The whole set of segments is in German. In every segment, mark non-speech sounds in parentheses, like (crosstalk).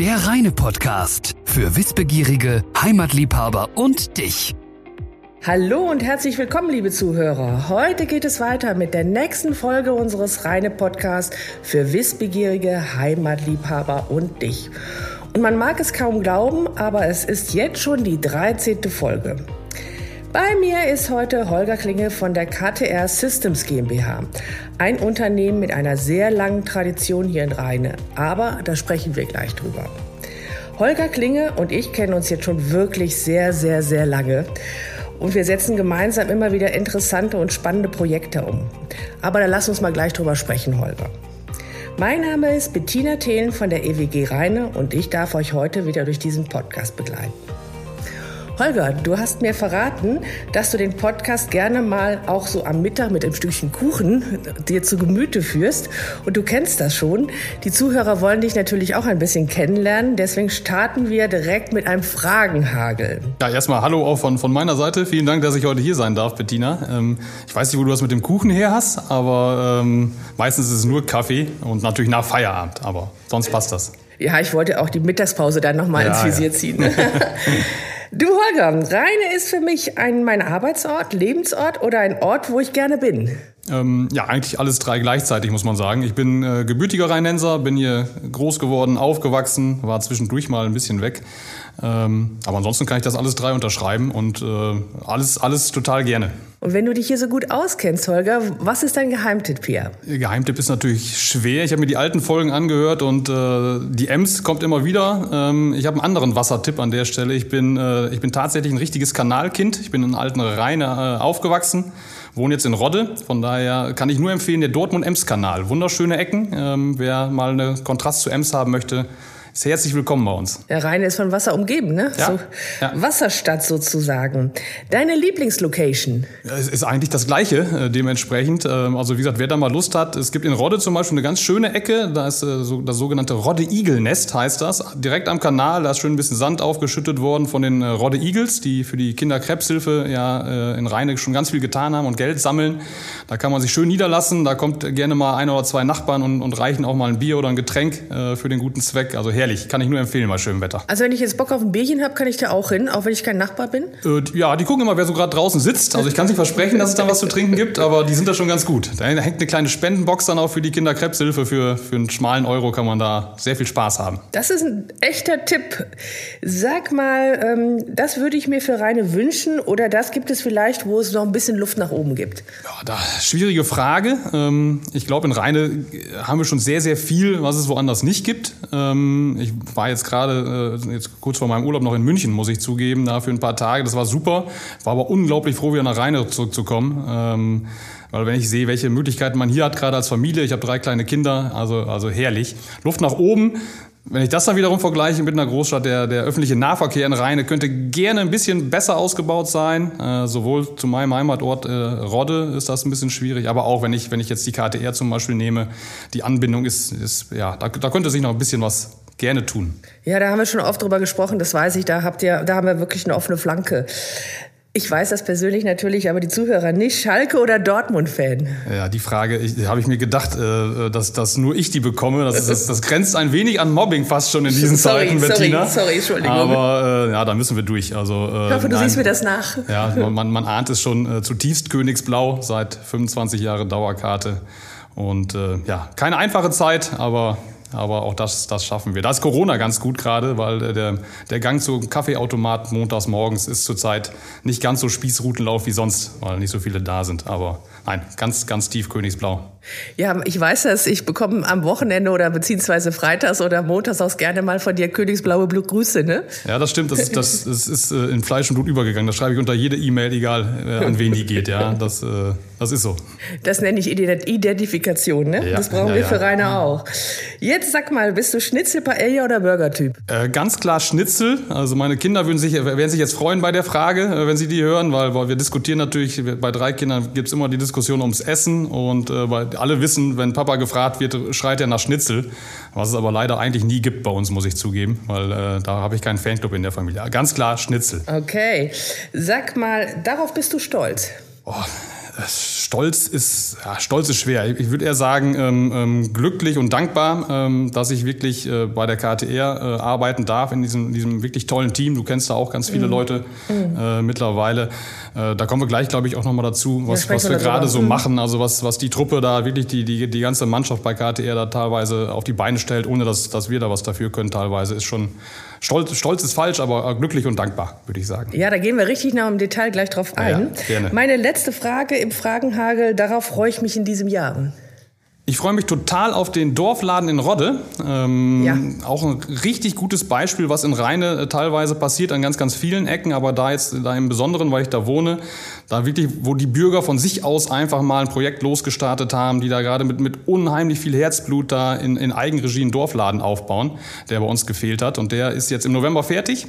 Der reine Podcast für Wissbegierige, Heimatliebhaber und dich. Hallo und herzlich willkommen, liebe Zuhörer. Heute geht es weiter mit der nächsten Folge unseres reine Podcasts für Wissbegierige, Heimatliebhaber und dich. Und man mag es kaum glauben, aber es ist jetzt schon die 13. Folge. Bei mir ist heute Holger Klinge von der KTR Systems GmbH. Ein Unternehmen mit einer sehr langen Tradition hier in Rheine. Aber da sprechen wir gleich drüber. Holger Klinge und ich kennen uns jetzt schon wirklich sehr, sehr, sehr lange. Und wir setzen gemeinsam immer wieder interessante und spannende Projekte um. Aber da lass uns mal gleich drüber sprechen, Holger. Mein Name ist Bettina Thelen von der EWG Rheine und ich darf euch heute wieder durch diesen Podcast begleiten. Holger, du hast mir verraten, dass du den Podcast gerne mal auch so am Mittag mit einem Stückchen Kuchen dir zu Gemüte führst. Und du kennst das schon. Die Zuhörer wollen dich natürlich auch ein bisschen kennenlernen. Deswegen starten wir direkt mit einem Fragenhagel. Ja, erstmal Hallo auch von, von meiner Seite. Vielen Dank, dass ich heute hier sein darf, Bettina. Ähm, ich weiß nicht, wo du das mit dem Kuchen her hast, aber ähm, meistens ist es nur Kaffee und natürlich nach Feierabend. Aber sonst passt das. Ja, ich wollte auch die Mittagspause dann nochmal ja, ins Visier ja. ziehen. (laughs) Du Holger, Rheine ist für mich ein mein Arbeitsort, Lebensort oder ein Ort, wo ich gerne bin. Ähm, ja, eigentlich alles drei gleichzeitig, muss man sagen. Ich bin äh, gebürtiger Rheinenser, bin hier groß geworden, aufgewachsen, war zwischendurch mal ein bisschen weg. Ähm, aber ansonsten kann ich das alles drei unterschreiben und äh, alles, alles total gerne. Und wenn du dich hier so gut auskennst, Holger, was ist dein Geheimtipp hier? Geheimtipp ist natürlich schwer. Ich habe mir die alten Folgen angehört und äh, die Ems kommt immer wieder. Ähm, ich habe einen anderen Wassertipp an der Stelle. Ich bin, äh, ich bin tatsächlich ein richtiges Kanalkind. Ich bin in alten Rheine äh, aufgewachsen wohne jetzt in Rodde, von daher kann ich nur empfehlen, der Dortmund-Ems-Kanal. Wunderschöne Ecken. Ähm, wer mal einen Kontrast zu Ems haben möchte, ist herzlich willkommen bei uns. Der Rhein ist von Wasser umgeben, ne? Ja, so ja. Wasserstadt sozusagen. Deine Lieblingslocation? Es ist eigentlich das Gleiche äh, dementsprechend. Ähm, also wie gesagt, wer da mal Lust hat, es gibt in Rodde zum Beispiel eine ganz schöne Ecke. Da ist äh, so, das sogenannte Rodde-Igel-Nest heißt das. Direkt am Kanal, da ist schön ein bisschen Sand aufgeschüttet worden von den äh, Rodde Eagles, die für die Kinderkrebshilfe ja äh, in Rheine schon ganz viel getan haben und Geld sammeln. Da kann man sich schön niederlassen. Da kommt gerne mal ein oder zwei Nachbarn und, und reichen auch mal ein Bier oder ein Getränk äh, für den guten Zweck. Also herrlich, kann ich nur empfehlen bei schönem Wetter. Also wenn ich jetzt Bock auf ein Bierchen habe, kann ich da auch hin, auch wenn ich kein Nachbar bin? Äh, ja, die gucken immer, wer so gerade draußen sitzt. Also ich kann nicht versprechen, dass es da was zu trinken gibt, aber die sind da schon ganz gut. Da hängt eine kleine Spendenbox dann auch für die Kinderkrebshilfe. Für, für einen schmalen Euro kann man da sehr viel Spaß haben. Das ist ein echter Tipp. Sag mal, ähm, das würde ich mir für Reine wünschen oder das gibt es vielleicht, wo es noch ein bisschen Luft nach oben gibt? Ja, da, schwierige Frage. Ähm, ich glaube, in Reine haben wir schon sehr, sehr viel, was es woanders nicht gibt. Ähm, ich war jetzt gerade äh, jetzt kurz vor meinem Urlaub noch in München, muss ich zugeben, da für ein paar Tage. Das war super. War aber unglaublich froh, wieder nach Rheine zurückzukommen. Ähm, weil wenn ich sehe, welche Möglichkeiten man hier hat, gerade als Familie, ich habe drei kleine Kinder, also, also herrlich. Luft nach oben. Wenn ich das dann wiederum vergleiche mit einer Großstadt, der, der öffentliche Nahverkehr in Rheine könnte gerne ein bisschen besser ausgebaut sein. Äh, sowohl zu meinem Heimatort äh, Rodde ist das ein bisschen schwierig, aber auch wenn ich, wenn ich jetzt die KTR zum Beispiel nehme, die Anbindung ist, ist ja, da, da könnte sich noch ein bisschen was gerne tun. Ja, da haben wir schon oft drüber gesprochen, das weiß ich. Da habt ihr, da haben wir wirklich eine offene Flanke. Ich weiß das persönlich natürlich, aber die Zuhörer nicht. Schalke oder Dortmund-Fan? Ja, die Frage habe ich mir gedacht, äh, dass, dass nur ich die bekomme. Das, das, das grenzt ein wenig an Mobbing fast schon in diesen sorry, Zeiten, Bettina. Sorry, sorry, Entschuldigung. Aber äh, ja, da müssen wir durch. Also, äh, ich hoffe, du nein. siehst mir das nach. Ja, man, man ahnt es schon äh, zutiefst Königsblau seit 25 Jahren Dauerkarte. Und äh, ja, keine einfache Zeit, aber aber auch das, das schaffen wir. Da ist Corona ganz gut gerade, weil äh, der, der Gang zum Kaffeeautomat montags morgens ist zurzeit nicht ganz so Spießrutenlauf wie sonst, weil nicht so viele da sind. Aber nein, ganz, ganz tief Königsblau. Ja, ich weiß das. Ich bekomme am Wochenende oder beziehungsweise freitags oder montags auch gerne mal von dir königsblaue Grüße, ne? Ja, das stimmt. Das, das, (laughs) das ist äh, in Fleisch und Blut übergegangen. Das schreibe ich unter jede E-Mail, egal äh, an wen die geht. Ja, das, äh, das ist so. Das nenne ich Identifikation, ne? Ja, das brauchen ja, wir für Rainer auch. Jetzt sag mal, bist du Schnitzel, Paella oder Burger-Typ? Äh, ganz klar Schnitzel. Also meine Kinder würden sich, werden sich jetzt freuen bei der Frage, wenn sie die hören, weil, weil wir diskutieren natürlich, bei drei Kindern gibt es immer die Diskussion ums Essen und äh, bei alle wissen, wenn Papa gefragt wird, schreit er nach Schnitzel. Was es aber leider eigentlich nie gibt bei uns, muss ich zugeben, weil äh, da habe ich keinen Fanclub in der Familie. Ganz klar Schnitzel. Okay. Sag mal, darauf bist du stolz? Oh, Stolz ist, ja, Stolz ist schwer. Ich würde eher sagen, ähm, ähm, glücklich und dankbar, ähm, dass ich wirklich äh, bei der KTR äh, arbeiten darf, in diesem, diesem wirklich tollen Team. Du kennst da auch ganz viele mhm. Leute mhm. äh, mittlerweile. Äh, da kommen wir gleich, glaube ich, auch nochmal dazu, was, was wir gerade so mhm. machen. Also was, was die Truppe da wirklich, die, die, die ganze Mannschaft bei KTR da teilweise auf die Beine stellt, ohne dass, dass wir da was dafür können teilweise, ist schon stolz, stolz ist falsch, aber glücklich und dankbar, würde ich sagen. Ja, da gehen wir richtig noch im Detail gleich drauf ein. Ja, ja, gerne. Meine letzte Frage im Fragenhagel, darauf freue ich mich in diesem Jahr. Ich freue mich total auf den Dorfladen in Rodde. Ähm, ja. Auch ein richtig gutes Beispiel, was in Rheine äh, teilweise passiert an ganz, ganz vielen Ecken, aber da jetzt da im Besonderen, weil ich da wohne, da wirklich, wo die Bürger von sich aus einfach mal ein Projekt losgestartet haben, die da gerade mit, mit unheimlich viel Herzblut da in, in Eigenregie einen Dorfladen aufbauen, der bei uns gefehlt hat. Und der ist jetzt im November fertig.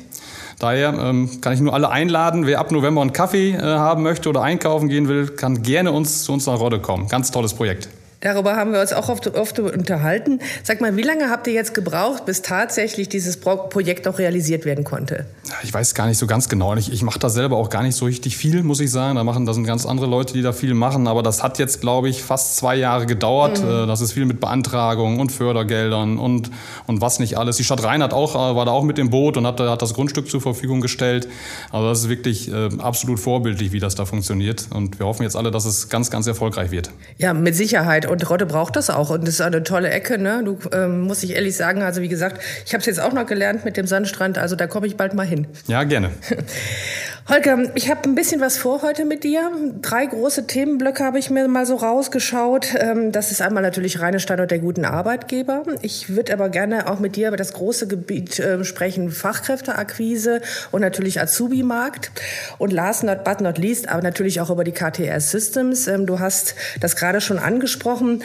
Daher ähm, kann ich nur alle einladen, wer ab November einen Kaffee äh, haben möchte oder einkaufen gehen will, kann gerne uns zu uns nach Rodde kommen. Ganz tolles Projekt. Darüber haben wir uns auch oft, oft unterhalten. Sag mal, wie lange habt ihr jetzt gebraucht, bis tatsächlich dieses Projekt auch realisiert werden konnte? Ich weiß gar nicht so ganz genau. Ich, ich mache da selber auch gar nicht so richtig viel, muss ich sagen. Da machen, da sind ganz andere Leute, die da viel machen. Aber das hat jetzt, glaube ich, fast zwei Jahre gedauert. Mhm. Äh, das ist viel mit Beantragungen und Fördergeldern und, und was nicht alles. Die Stadt Rhein hat auch, äh, war da auch mit dem Boot und hat, hat das Grundstück zur Verfügung gestellt. Also das ist wirklich äh, absolut vorbildlich, wie das da funktioniert. Und wir hoffen jetzt alle, dass es ganz, ganz erfolgreich wird. Ja, mit Sicherheit. Und Rotte braucht das auch. Und das ist eine tolle Ecke. Ne? Du ähm, muss ich ehrlich sagen, also wie gesagt, ich habe es jetzt auch noch gelernt mit dem Sandstrand. Also da komme ich bald mal hin. Ja, gerne. (laughs) Holger, ich habe ein bisschen was vor heute mit dir. Drei große Themenblöcke habe ich mir mal so rausgeschaut. Ähm, das ist einmal natürlich reine Standort der guten Arbeitgeber. Ich würde aber gerne auch mit dir über das große Gebiet ähm, sprechen, Fachkräfteakquise und natürlich Azubi-Markt. Und last not but not least, aber natürlich auch über die KTR Systems. Ähm, du hast das gerade schon angesprochen.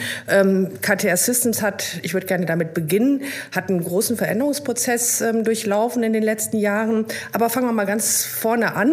KTR Systems hat, ich würde gerne damit beginnen, hat einen großen Veränderungsprozess durchlaufen in den letzten Jahren. Aber fangen wir mal ganz vorne an.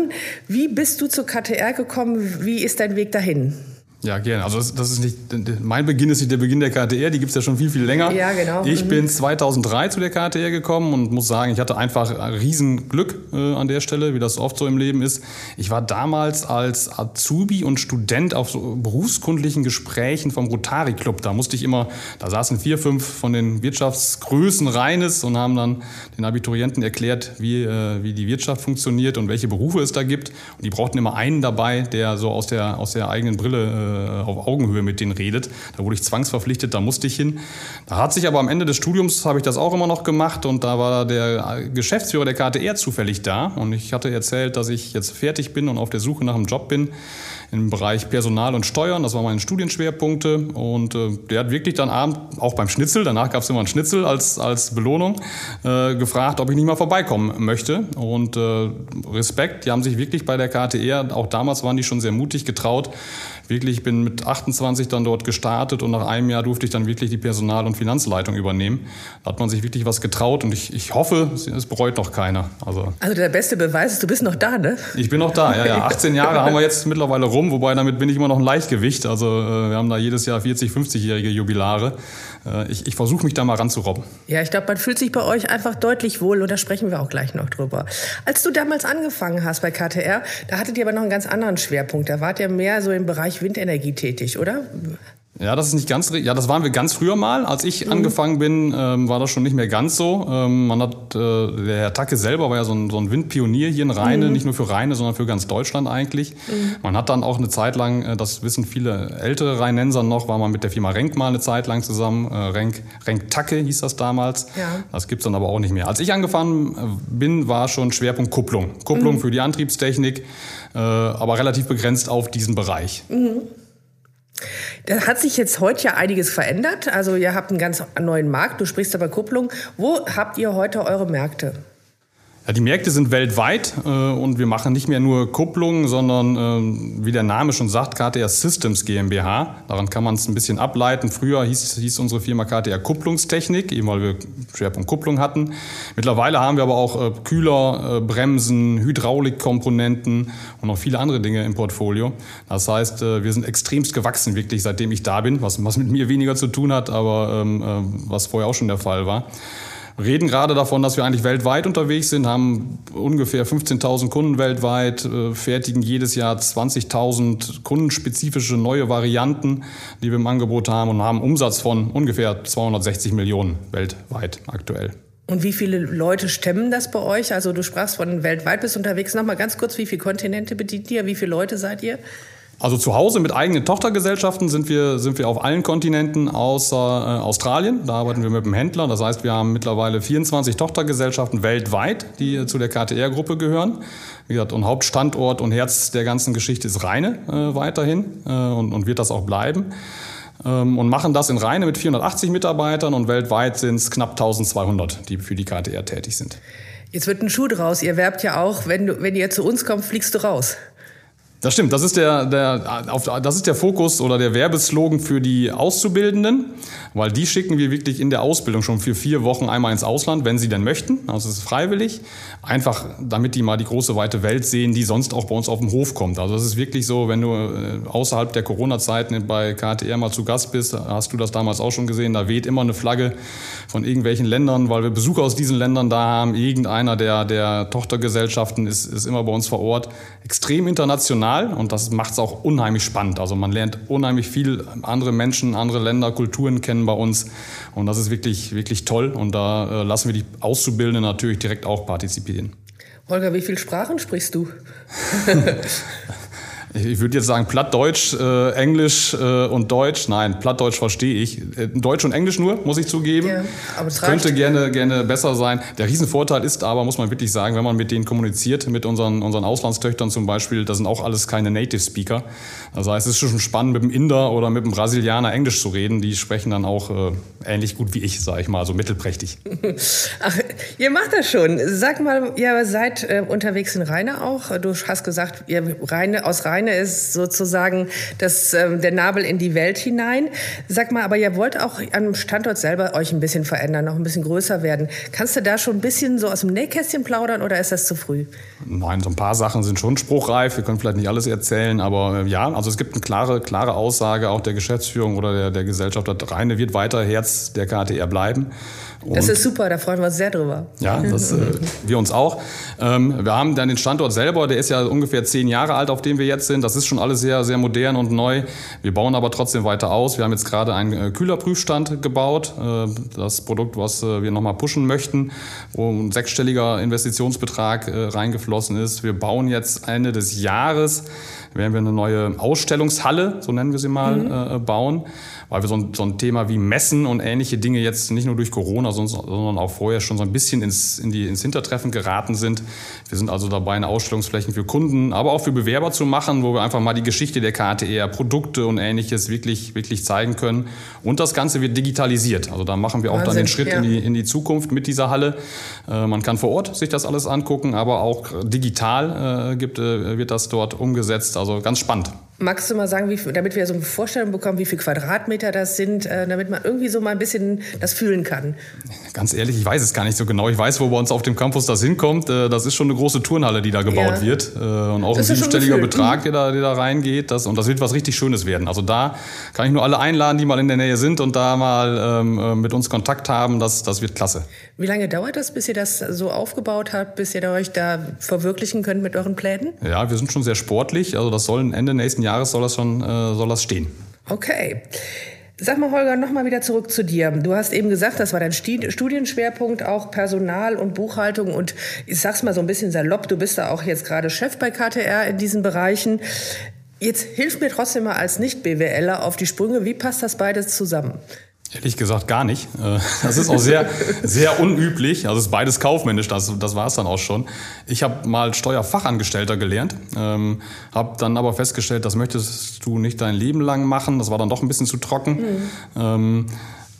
Wie bist du zur KTR gekommen? Wie ist dein Weg dahin? Ja, gerne. Also das, das, ist nicht, mein Beginn ist nicht der Beginn der KTR, die gibt es ja schon viel, viel länger. Ja, genau. Ich mhm. bin 2003 zu der KTR gekommen und muss sagen, ich hatte einfach Riesenglück äh, an der Stelle, wie das oft so im Leben ist. Ich war damals als Azubi und Student auf so berufskundlichen Gesprächen vom Rotary Club. Da musste ich immer, da saßen vier, fünf von den Wirtschaftsgrößen Reines und haben dann den Abiturienten erklärt, wie, äh, wie die Wirtschaft funktioniert und welche Berufe es da gibt. Und die brauchten immer einen dabei, der so aus der, aus der eigenen Brille äh, auf Augenhöhe mit denen redet. Da wurde ich zwangsverpflichtet, da musste ich hin. Da hat sich aber am Ende des Studiums, habe ich das auch immer noch gemacht und da war der Geschäftsführer der KTR zufällig da und ich hatte erzählt, dass ich jetzt fertig bin und auf der Suche nach einem Job bin im Bereich Personal und Steuern. Das waren meine Studienschwerpunkte. Und äh, der hat wirklich dann abend, auch beim Schnitzel, danach gab es immer einen Schnitzel als, als Belohnung, äh, gefragt, ob ich nicht mal vorbeikommen möchte. Und äh, Respekt, die haben sich wirklich bei der KTR, auch damals waren die schon sehr mutig getraut, wirklich, ich bin mit 28 dann dort gestartet und nach einem Jahr durfte ich dann wirklich die Personal- und Finanzleitung übernehmen. Da hat man sich wirklich was getraut und ich, ich hoffe, es bereut noch keiner. Also, also der beste Beweis ist, du bist noch da, ne? Ich bin noch da, ja, ja. 18 Jahre haben wir (laughs) jetzt mittlerweile rum, wobei damit bin ich immer noch ein Leichtgewicht. Also äh, wir haben da jedes Jahr 40, 50-jährige Jubilare. Äh, ich, ich versuche mich da mal ranzurobben. Ja, ich glaube, man fühlt sich bei euch einfach deutlich wohl und da sprechen wir auch gleich noch drüber. Als du damals angefangen hast bei KTR, da hattet ihr aber noch einen ganz anderen Schwerpunkt. Da wart ihr mehr so im Bereich Windenergie tätig, oder? Ja, das ist nicht ganz, ja, das waren wir ganz früher mal. Als ich mhm. angefangen bin, ähm, war das schon nicht mehr ganz so. Ähm, man hat, äh, der Herr Tacke selber war ja so ein, so ein Windpionier hier in Rheine, mhm. nicht nur für Rheine, sondern für ganz Deutschland eigentlich. Mhm. Man hat dann auch eine Zeit lang, äh, das wissen viele ältere Rheinenser noch, war man mit der Firma Renk mal eine Zeit lang zusammen. Äh, Renk, Renk Tacke hieß das damals. Ja. Das gibt's dann aber auch nicht mehr. Als ich angefangen äh, bin, war schon Schwerpunkt Kupplung. Kupplung mhm. für die Antriebstechnik, äh, aber relativ begrenzt auf diesen Bereich. Da hat sich jetzt heute ja einiges verändert. Also ihr habt einen ganz neuen Markt. Du sprichst aber Kupplung. Wo habt ihr heute eure Märkte? Ja, die Märkte sind weltweit äh, und wir machen nicht mehr nur Kupplungen, sondern äh, wie der Name schon sagt, KTR Systems GmbH. Daran kann man es ein bisschen ableiten. Früher hieß, hieß unsere Firma KTR Kupplungstechnik, eben weil wir Schwerpunkt Kupplung hatten. Mittlerweile haben wir aber auch äh, Kühler, äh, Bremsen, Hydraulikkomponenten und noch viele andere Dinge im Portfolio. Das heißt, äh, wir sind extremst gewachsen, wirklich, seitdem ich da bin, was, was mit mir weniger zu tun hat, aber ähm, äh, was vorher auch schon der Fall war. Reden gerade davon, dass wir eigentlich weltweit unterwegs sind, haben ungefähr 15.000 Kunden weltweit, äh, fertigen jedes Jahr 20.000 kundenspezifische neue Varianten, die wir im Angebot haben und haben Umsatz von ungefähr 260 Millionen weltweit aktuell. Und wie viele Leute stemmen das bei euch? Also du sprachst von weltweit bist unterwegs. Nochmal ganz kurz, wie viele Kontinente bedient ihr? Wie viele Leute seid ihr? Also zu Hause mit eigenen Tochtergesellschaften sind wir, sind wir auf allen Kontinenten außer äh, Australien. Da arbeiten wir mit einem Händler. Das heißt, wir haben mittlerweile 24 Tochtergesellschaften weltweit, die äh, zu der KTR-Gruppe gehören. Wie gesagt, und Hauptstandort und Herz der ganzen Geschichte ist Rheine äh, weiterhin äh, und, und wird das auch bleiben. Ähm, und machen das in Rheine mit 480 Mitarbeitern und weltweit sind es knapp 1200, die für die KTR tätig sind. Jetzt wird ein Schuh draus. Ihr werbt ja auch, wenn, du, wenn ihr zu uns kommt, fliegst du raus. Das stimmt, das ist der, der, auf, das ist der Fokus oder der Werbeslogan für die Auszubildenden, weil die schicken wir wirklich in der Ausbildung schon für vier Wochen einmal ins Ausland, wenn sie denn möchten. Also es ist freiwillig, einfach damit die mal die große weite Welt sehen, die sonst auch bei uns auf dem Hof kommt. Also es ist wirklich so, wenn du äh, außerhalb der Corona-Zeiten bei KTR mal zu Gast bist, hast du das damals auch schon gesehen, da weht immer eine Flagge von irgendwelchen Ländern, weil wir Besucher aus diesen Ländern da haben. Irgendeiner der, der Tochtergesellschaften ist, ist immer bei uns vor Ort. Extrem international international und das macht es auch unheimlich spannend. Also man lernt unheimlich viel andere Menschen, andere Länder, Kulturen kennen bei uns und das ist wirklich, wirklich toll und da äh, lassen wir die Auszubildenden natürlich direkt auch partizipieren. Holger, wie viele Sprachen sprichst du? (laughs) ich würde jetzt sagen Plattdeutsch, äh, Englisch äh, und Deutsch. Nein, Plattdeutsch verstehe ich. Äh, Deutsch und Englisch nur, muss ich zugeben. Ja, aber es Könnte gerne, gerne besser sein. Der Riesenvorteil ist aber, muss man wirklich sagen, wenn man mit denen kommuniziert, mit unseren, unseren Auslandstöchtern zum Beispiel, das sind auch alles keine Native Speaker. Das heißt, es ist schon spannend, mit dem Inder oder mit dem Brasilianer Englisch zu reden. Die sprechen dann auch äh, ähnlich gut wie ich, sage ich mal, so mittelprächtig. (laughs) Ach, ihr macht das schon. Sag mal, ihr seid äh, unterwegs in Rheine auch. Du hast gesagt, ihr Rheine, aus Rheine eine ist sozusagen das, ähm, der Nabel in die Welt hinein. Sag mal, aber ihr wollt auch am Standort selber euch ein bisschen verändern, noch ein bisschen größer werden. Kannst du da schon ein bisschen so aus dem Nähkästchen plaudern oder ist das zu früh? Nein, so ein paar Sachen sind schon spruchreif. Wir können vielleicht nicht alles erzählen, aber äh, ja, also es gibt eine klare, klare Aussage auch der Geschäftsführung oder der, der Gesellschaft. Reine wird weiter Herz der KTR bleiben. Und das ist super, da freuen wir uns sehr drüber. Ja, das, äh, wir uns auch. Ähm, wir haben dann den Standort selber, der ist ja ungefähr zehn Jahre alt, auf dem wir jetzt sind. Das ist schon alles sehr, sehr modern und neu. Wir bauen aber trotzdem weiter aus. Wir haben jetzt gerade einen äh, Kühlerprüfstand gebaut. Äh, das Produkt, was äh, wir nochmal pushen möchten, wo ein sechsstelliger Investitionsbetrag äh, reingeflossen ist. Wir bauen jetzt Ende des Jahres werden wir eine neue Ausstellungshalle, so nennen wir sie mal, mhm. äh, bauen, weil wir so ein, so ein, Thema wie Messen und ähnliche Dinge jetzt nicht nur durch Corona, sondern auch vorher schon so ein bisschen ins, in die, ins Hintertreffen geraten sind. Wir sind also dabei, eine Ausstellungsflächen für Kunden, aber auch für Bewerber zu machen, wo wir einfach mal die Geschichte der KTR, Produkte und ähnliches wirklich, wirklich zeigen können. Und das Ganze wird digitalisiert. Also da machen wir auch Wahnsinn, dann den Schritt ja. in, die, in die Zukunft mit dieser Halle. Äh, man kann vor Ort sich das alles angucken, aber auch digital äh, gibt, äh, wird das dort umgesetzt. Also ganz spannend. Magst du mal sagen, wie, damit wir so eine Vorstellung bekommen, wie viele Quadratmeter das sind, äh, damit man irgendwie so mal ein bisschen das fühlen kann? Ganz ehrlich, ich weiß es gar nicht so genau. Ich weiß, wo bei uns auf dem Campus das hinkommt. Äh, das ist schon eine große Turnhalle, die da gebaut ja. wird. Äh, und auch das ein siebenstelliger Betrag, der da, der da reingeht. Das, und das wird was richtig Schönes werden. Also da kann ich nur alle einladen, die mal in der Nähe sind und da mal ähm, äh, mit uns Kontakt haben. Das, das wird klasse. Wie lange dauert das, bis ihr das so aufgebaut habt, bis ihr euch da verwirklichen könnt mit euren Plänen? Ja, wir sind schon sehr sportlich. Also das soll Ende nächsten Jahres soll das schon äh, soll das stehen. Okay. Sag mal, Holger, nochmal wieder zurück zu dir. Du hast eben gesagt, das war dein Studienschwerpunkt, auch Personal und Buchhaltung. Und ich sag's mal so ein bisschen salopp, du bist da auch jetzt gerade Chef bei KTR in diesen Bereichen. Jetzt hilf mir trotzdem mal als Nicht-BWLer auf die Sprünge. Wie passt das beides zusammen? Ehrlich gesagt gar nicht. Äh, das ist auch sehr, sehr unüblich. Also es ist beides kaufmännisch, das, das war es dann auch schon. Ich habe mal Steuerfachangestellter gelernt, ähm, habe dann aber festgestellt, das möchtest du nicht dein Leben lang machen. Das war dann doch ein bisschen zu trocken. Mhm. Ähm,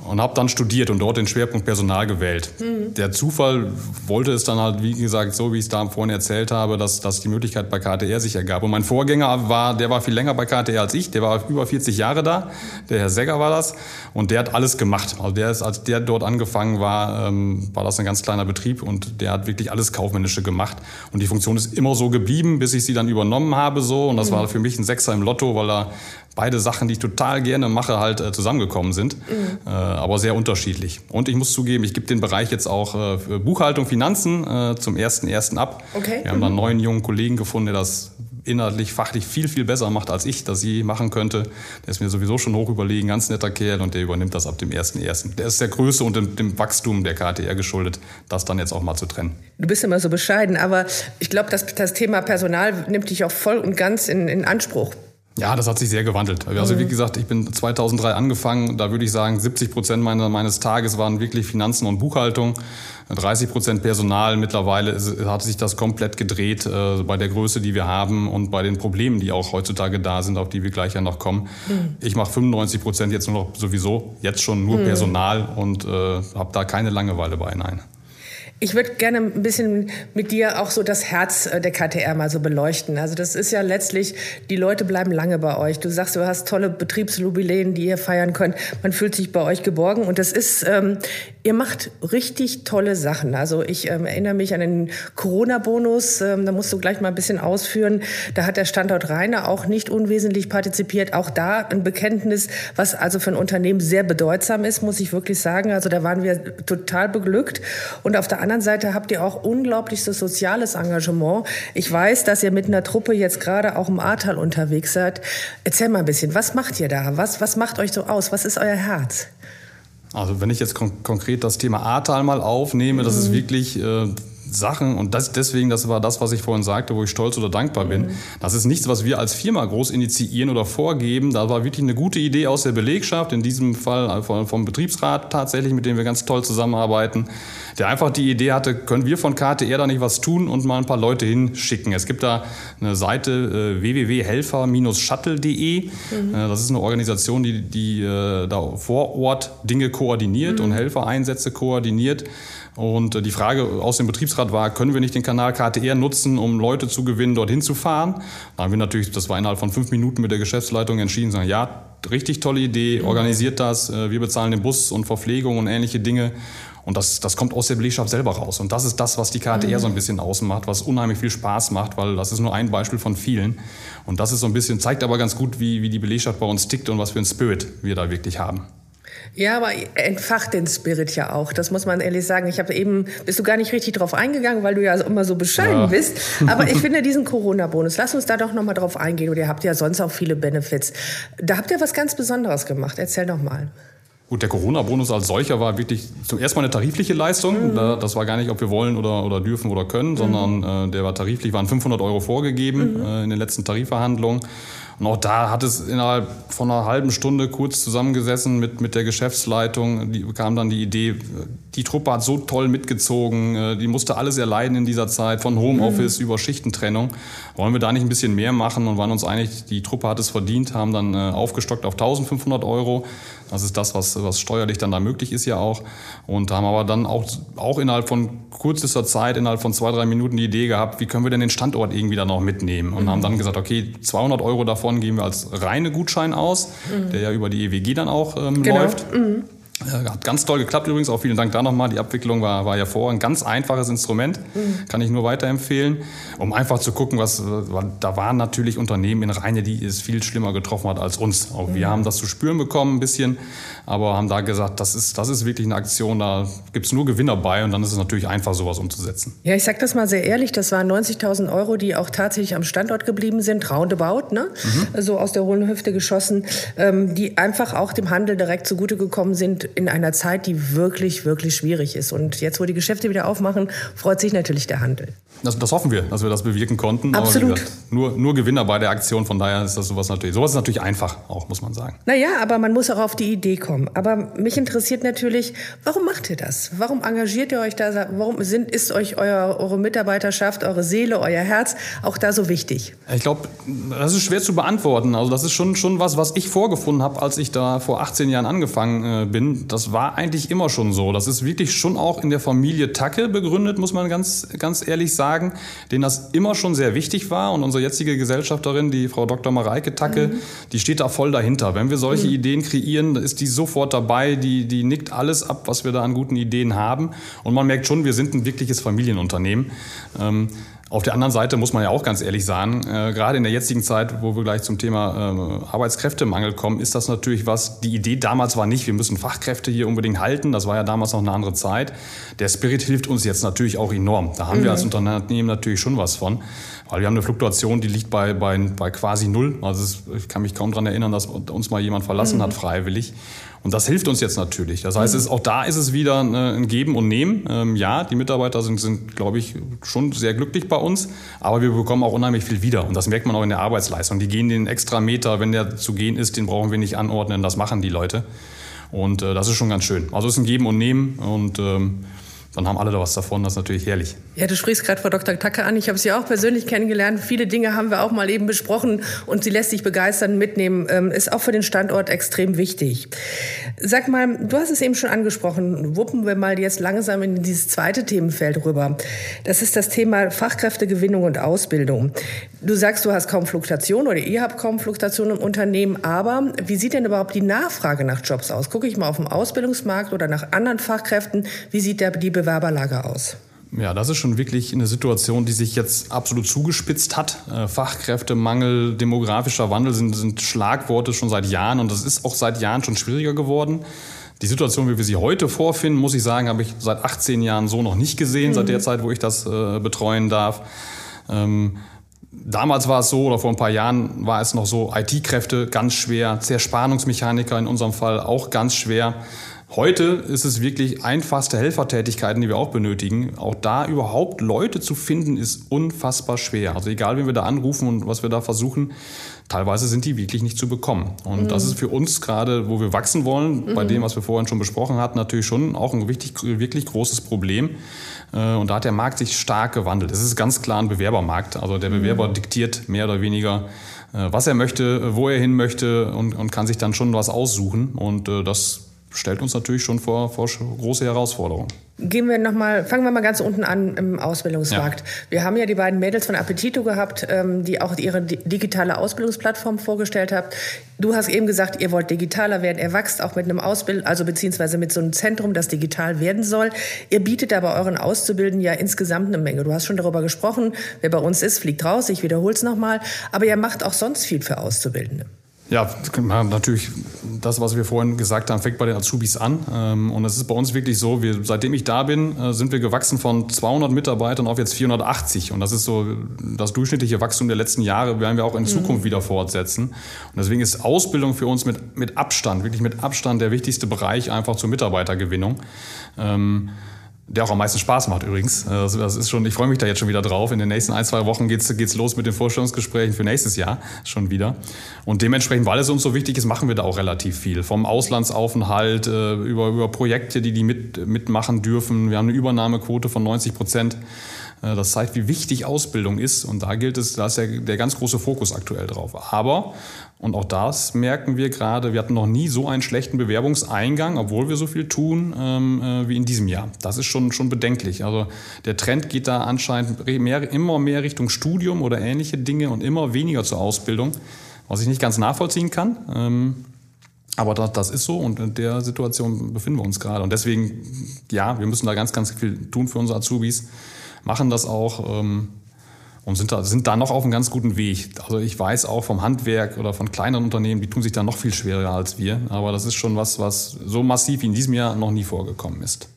und habe dann studiert und dort den Schwerpunkt Personal gewählt. Mhm. Der Zufall wollte es dann halt, wie gesagt, so wie ich es da vorhin erzählt habe, dass, dass die Möglichkeit bei KTR sich ergab. Und mein Vorgänger war, der war viel länger bei KTR als ich, der war über 40 Jahre da, der Herr Segger war das und der hat alles gemacht. Also der ist, als der dort angefangen war, ähm, war das ein ganz kleiner Betrieb und der hat wirklich alles Kaufmännische gemacht. Und die Funktion ist immer so geblieben, bis ich sie dann übernommen habe so und das mhm. war für mich ein Sechser im Lotto, weil er beide Sachen, die ich total gerne mache, halt äh, zusammengekommen sind, mhm. äh, aber sehr unterschiedlich. Und ich muss zugeben, ich gebe den Bereich jetzt auch äh, Buchhaltung, Finanzen äh, zum ersten ersten ab. Okay. Wir haben mhm. da einen neuen jungen Kollegen gefunden, der das inhaltlich, fachlich viel, viel besser macht, als ich das je machen könnte. Der ist mir sowieso schon hoch überlegen, ganz netter Kerl und der übernimmt das ab dem 1.1. Der ist der Größe und dem, dem, Wachstum der KTR geschuldet, das dann jetzt auch mal zu trennen. Du bist immer so bescheiden, aber ich glaube, das, das Thema Personal nimmt dich auch voll und ganz in, in Anspruch. Ja, das hat sich sehr gewandelt. Also wie mhm. gesagt, ich bin 2003 angefangen. Da würde ich sagen, 70 Prozent meines Tages waren wirklich Finanzen und Buchhaltung. 30 Prozent Personal. Mittlerweile hat sich das komplett gedreht äh, bei der Größe, die wir haben und bei den Problemen, die auch heutzutage da sind, auf die wir gleich ja noch kommen. Mhm. Ich mache 95 Prozent jetzt nur noch sowieso, jetzt schon nur mhm. Personal und äh, habe da keine Langeweile bei. Nein. Ich würde gerne ein bisschen mit dir auch so das Herz äh, der KTR mal so beleuchten. Also das ist ja letztlich, die Leute bleiben lange bei euch. Du sagst, du hast tolle Betriebsjubiläen, die ihr feiern könnt. Man fühlt sich bei euch geborgen und das ist, ähm, ihr macht richtig tolle Sachen. Also ich ähm, erinnere mich an den Corona-Bonus, ähm, da musst du gleich mal ein bisschen ausführen. Da hat der Standort Rheine auch nicht unwesentlich partizipiert. Auch da ein Bekenntnis, was also für ein Unternehmen sehr bedeutsam ist, muss ich wirklich sagen. Also da waren wir total beglückt. Und auf der anderen Seite habt ihr auch unglaubliches soziales Engagement. Ich weiß, dass ihr mit einer Truppe jetzt gerade auch im Ahrtal unterwegs seid. Erzähl mal ein bisschen, was macht ihr da? Was, was macht euch so aus? Was ist euer Herz? Also wenn ich jetzt kon konkret das Thema Ahrtal mal aufnehme, mhm. das ist mhm. wirklich... Äh, Sachen und das, deswegen, das war das, was ich vorhin sagte, wo ich stolz oder dankbar bin. Mhm. Das ist nichts, was wir als Firma groß initiieren oder vorgeben. Da war wirklich eine gute Idee aus der Belegschaft, in diesem Fall vom Betriebsrat tatsächlich, mit dem wir ganz toll zusammenarbeiten, der einfach die Idee hatte, können wir von KTR da nicht was tun und mal ein paar Leute hinschicken. Es gibt da eine Seite äh, www.helfer-shuttle.de. Mhm. Äh, das ist eine Organisation, die, die äh, da vor Ort Dinge koordiniert mhm. und Helfereinsätze koordiniert. Und äh, die Frage aus dem Betriebsrat war, können wir nicht den Kanal KTR nutzen, um Leute zu gewinnen, dorthin zu fahren? Da haben wir natürlich, das war innerhalb von fünf Minuten mit der Geschäftsleitung entschieden, sagen, ja, richtig tolle Idee, organisiert das, äh, wir bezahlen den Bus und Verpflegung und ähnliche Dinge. Und das, das kommt aus der Belegschaft selber raus. Und das ist das, was die KTR mhm. so ein bisschen ausmacht, was unheimlich viel Spaß macht, weil das ist nur ein Beispiel von vielen. Und das ist so ein bisschen, zeigt aber ganz gut, wie, wie die Belegschaft bei uns tickt und was für einen Spirit wir da wirklich haben. Ja, aber entfacht den Spirit ja auch. Das muss man ehrlich sagen. Ich habe eben, bist du gar nicht richtig drauf eingegangen, weil du ja immer so bescheiden ja. bist. (laughs) Aber ich finde diesen Corona-Bonus, lass uns da doch nochmal drauf eingehen. Und ihr habt ja sonst auch viele Benefits. Da habt ihr was ganz Besonderes gemacht. Erzähl doch mal. Gut, der Corona-Bonus als solcher war wirklich zuerst mal eine tarifliche Leistung. Mhm. Das war gar nicht, ob wir wollen oder, oder dürfen oder können, mhm. sondern äh, der war tariflich, waren 500 Euro vorgegeben mhm. äh, in den letzten Tarifverhandlungen. Und auch da hat es innerhalb von einer halben Stunde kurz zusammengesessen mit, mit der Geschäftsleitung. Die kam dann die Idee, die Truppe hat so toll mitgezogen, äh, die musste alles erleiden in dieser Zeit, von Homeoffice mhm. über Schichtentrennung. Wollen wir da nicht ein bisschen mehr machen und waren uns einig, die Truppe hat es verdient, haben dann äh, aufgestockt auf 1500 Euro. Das ist das, was, was steuerlich dann da möglich ist ja auch. Und haben aber dann auch, auch innerhalb von kürzester Zeit, innerhalb von zwei, drei Minuten die Idee gehabt, wie können wir denn den Standort irgendwie dann noch mitnehmen? Und mhm. haben dann gesagt, okay, 200 Euro davon geben wir als reine Gutschein aus, mhm. der ja über die EWG dann auch ähm, genau. läuft. Mhm. Hat ganz toll geklappt übrigens, auch vielen Dank da nochmal. Die Abwicklung war, war ja vor. Ein ganz einfaches Instrument, mhm. kann ich nur weiterempfehlen, um einfach zu gucken, was, da waren natürlich Unternehmen in Rheine, die es viel schlimmer getroffen hat als uns. Auch mhm. wir haben das zu spüren bekommen ein bisschen, aber haben da gesagt, das ist, das ist wirklich eine Aktion, da gibt es nur Gewinner bei und dann ist es natürlich einfach, sowas umzusetzen. Ja, ich sag das mal sehr ehrlich, das waren 90.000 Euro, die auch tatsächlich am Standort geblieben sind, roundabout, ne? Mhm. so aus der hohlen Hüfte geschossen, ähm, die einfach auch dem Handel direkt zugute gekommen sind in einer Zeit, die wirklich, wirklich schwierig ist. Und jetzt, wo die Geschäfte wieder aufmachen, freut sich natürlich der Handel. Das, das hoffen wir, dass wir das bewirken konnten. Absolut. Gesagt, nur, nur Gewinner bei der Aktion, von daher ist das sowas natürlich, sowas ist natürlich einfach auch, muss man sagen. Naja, aber man muss auch auf die Idee kommen. Aber mich interessiert natürlich, warum macht ihr das? Warum engagiert ihr euch da? Warum sind, ist euch euer, eure Mitarbeiterschaft, eure Seele, euer Herz auch da so wichtig? Ich glaube, das ist schwer zu beantworten. Also das ist schon, schon was, was ich vorgefunden habe, als ich da vor 18 Jahren angefangen äh, Das war eigentlich immer schon so. Das ist wirklich schon auch in der Familie Tacke begründet, muss man ganz, ganz ehrlich sagen, denen das immer schon sehr wichtig war. Und unsere jetzige Gesellschafterin, die Frau Dr. Mareike Tacke, mhm. die steht da voll dahinter. Wenn wir solche mhm. Ideen kreieren, ist die sofort dabei. Die, die nickt alles ab, was wir da an guten Ideen haben. Und man merkt schon, wir sind ein wirkliches Familienunternehmen. Ähm, Auf der anderen Seite muss man ja auch ganz ehrlich sagen, äh, gerade in der jetzigen Zeit, wo wir gleich zum Thema äh, Arbeitskräftemangel kommen, ist das natürlich was, die Idee damals war nicht, wir müssen Fachkräfte hier unbedingt halten, das war ja damals noch eine andere Zeit. Der Spirit hilft uns jetzt natürlich auch enorm. Da haben mhm. wir als Unternehmen natürlich schon was von, weil wir haben eine Fluktuation, die liegt bei, bei, bei quasi null. Also es, ich kann mich kaum daran erinnern, dass uns mal jemand verlassen mhm. hat freiwillig. Und das hilft uns jetzt natürlich. Das heißt, es, auch da ist es wieder ein Geben und Nehmen. Ähm, ja, die Mitarbeiter sind, sind, glaube ich, schon sehr glücklich bei uns, aber wir bekommen auch unheimlich viel wieder. Und das merkt man auch in der Arbeitsleistung. Die gehen den extra Meter, wenn der zu gehen ist, den brauchen wir nicht anordnen. Das machen die Leute. Und äh, das ist schon ganz schön. Also es ist ein Geben und Nehmen und ähm, dann haben alle da was davon. Das ist natürlich herrlich. Ja, du sprichst gerade Frau Dr. Tacke an. Ich habe sie auch persönlich kennengelernt. Viele Dinge haben wir auch mal eben besprochen und sie lässt sich begeistern, mitnehmen. Ähm, ist auch für den Standort extrem wichtig. Sag mal, du hast es eben schon angesprochen. Wuppen wir mal jetzt langsam in dieses zweite Themenfeld rüber. Das ist das Thema Fachkräftegewinnung und Ausbildung. Du sagst, du hast kaum Fluktuation oder ihr habt kaum Fluktuation im Unternehmen. Aber wie sieht denn überhaupt die Nachfrage nach Jobs aus? Gucke ich mal auf dem Ausbildungsmarkt oder nach anderen Fachkräften. Wie sieht da die Bewerberlage aus? Ja, das ist schon wirklich eine Situation, die sich jetzt absolut zugespitzt hat. Äh, Fachkräftemangel, demografischer Wandel sind, sind Schlagworte schon seit Jahren und das ist auch seit Jahren schon schwieriger geworden. Die Situation, wie wir sie heute vorfinden, muss ich sagen, habe ich seit 18 Jahren so noch nicht gesehen, mhm. seit der Zeit, wo ich das äh, betreuen darf. Ähm, Damals war es so, oder vor ein paar Jahren war es noch so, IT-Kräfte ganz schwer, Zerspannungsmechaniker in unserem Fall auch ganz schwer. Heute ist es wirklich einfachste Helfertätigkeiten, die wir auch benötigen. Auch da überhaupt Leute zu finden, ist unfassbar schwer. Also egal, wen wir da anrufen und was wir da versuchen, teilweise sind die wirklich nicht zu bekommen. Und mhm. das ist für uns gerade, wo wir wachsen wollen, mhm. bei dem, was wir vorhin schon besprochen hatten, natürlich schon auch ein wichtig, wirklich großes Problem. Äh, und da hat der Markt sich stark gewandelt. Es ist ganz klar ein Bewerbermarkt. Also der Bewerber mhm. diktiert mehr oder weniger, äh, was er möchte, wo er hin möchte und, und kann sich dann schon was aussuchen. Und äh, das stellt uns natürlich schon vor, vor große Herausforderungen. Gehen wir noch mal, fangen wir mal ganz unten an im Ausbildungsmarkt. Ja. Wir haben ja die beiden Mädels von Appetito gehabt, ähm, die auch ihre digitale Ausbildungsplattform vorgestellt haben. Du hast eben gesagt, ihr wollt digitaler werden. Ihr wächst auch mit einem Ausbild, also beziehungsweise mit so einem Zentrum, das digital werden soll. Ihr bietet aber euren Auszubildenden ja insgesamt eine Menge. Du hast schon darüber gesprochen. Wer bei uns ist, fliegt raus. Ich wiederhole es nochmal. Aber ihr macht auch sonst viel für Auszubildende. Ja, natürlich, das, was wir vorhin gesagt haben, fängt bei den Azubis an. Ähm, und es ist bei uns wirklich so, wir, seitdem ich da bin, äh, sind wir gewachsen von 200 Mitarbeitern auf jetzt 480. Und das ist so das durchschnittliche Wachstum der letzten Jahre, werden wir auch in Zukunft mhm. wieder fortsetzen. Und deswegen ist Ausbildung für uns mit, mit Abstand, wirklich mit Abstand der wichtigste Bereich einfach zur Mitarbeitergewinnung. Ähm, der auch am meisten Spaß macht übrigens. Also das ist schon, ich freue mich da jetzt schon wieder drauf. In den nächsten ein, zwei Wochen geht's geht's los mit den Vorstellungsgesprächen für nächstes Jahr schon wieder. Und dementsprechend, weil es uns so wichtig ist, machen wir da auch relativ viel. Vom Auslandsaufenthalt äh, über, über Projekte, die die mit, mitmachen dürfen. Wir haben eine Übernahmequote von 90 Prozent. Äh, das zeigt, wie wichtig Ausbildung ist. Und da gilt es, da ist der, der ganz große Fokus aktuell drauf. Aber, und auch das merken wir gerade, wir hatten noch nie so einen schlechten Bewerbungseingang, obwohl wir so viel tun, ähm, äh, wie in diesem Jahr. Das ist schon, schon bedenklich. Also der Trend geht da anscheinend mehr, immer mehr Richtung Studium oder ähnliche Dinge und immer weniger zur Ausbildung, was ich nicht ganz nachvollziehen kann. Ähm, aber das, das ist so und in der Situation befinden wir uns gerade. Und deswegen, ja, wir müssen da ganz, ganz viel tun für unsere Azubis machen das auch ähm, und sind da, sind da noch auf einem ganz guten Weg. Also ich weiß auch vom Handwerk oder von kleineren Unternehmen, die tun sich da noch viel schwerer als wir. Aber das ist schon was, was so massiv wie in diesem Jahr noch nie vorgekommen ist.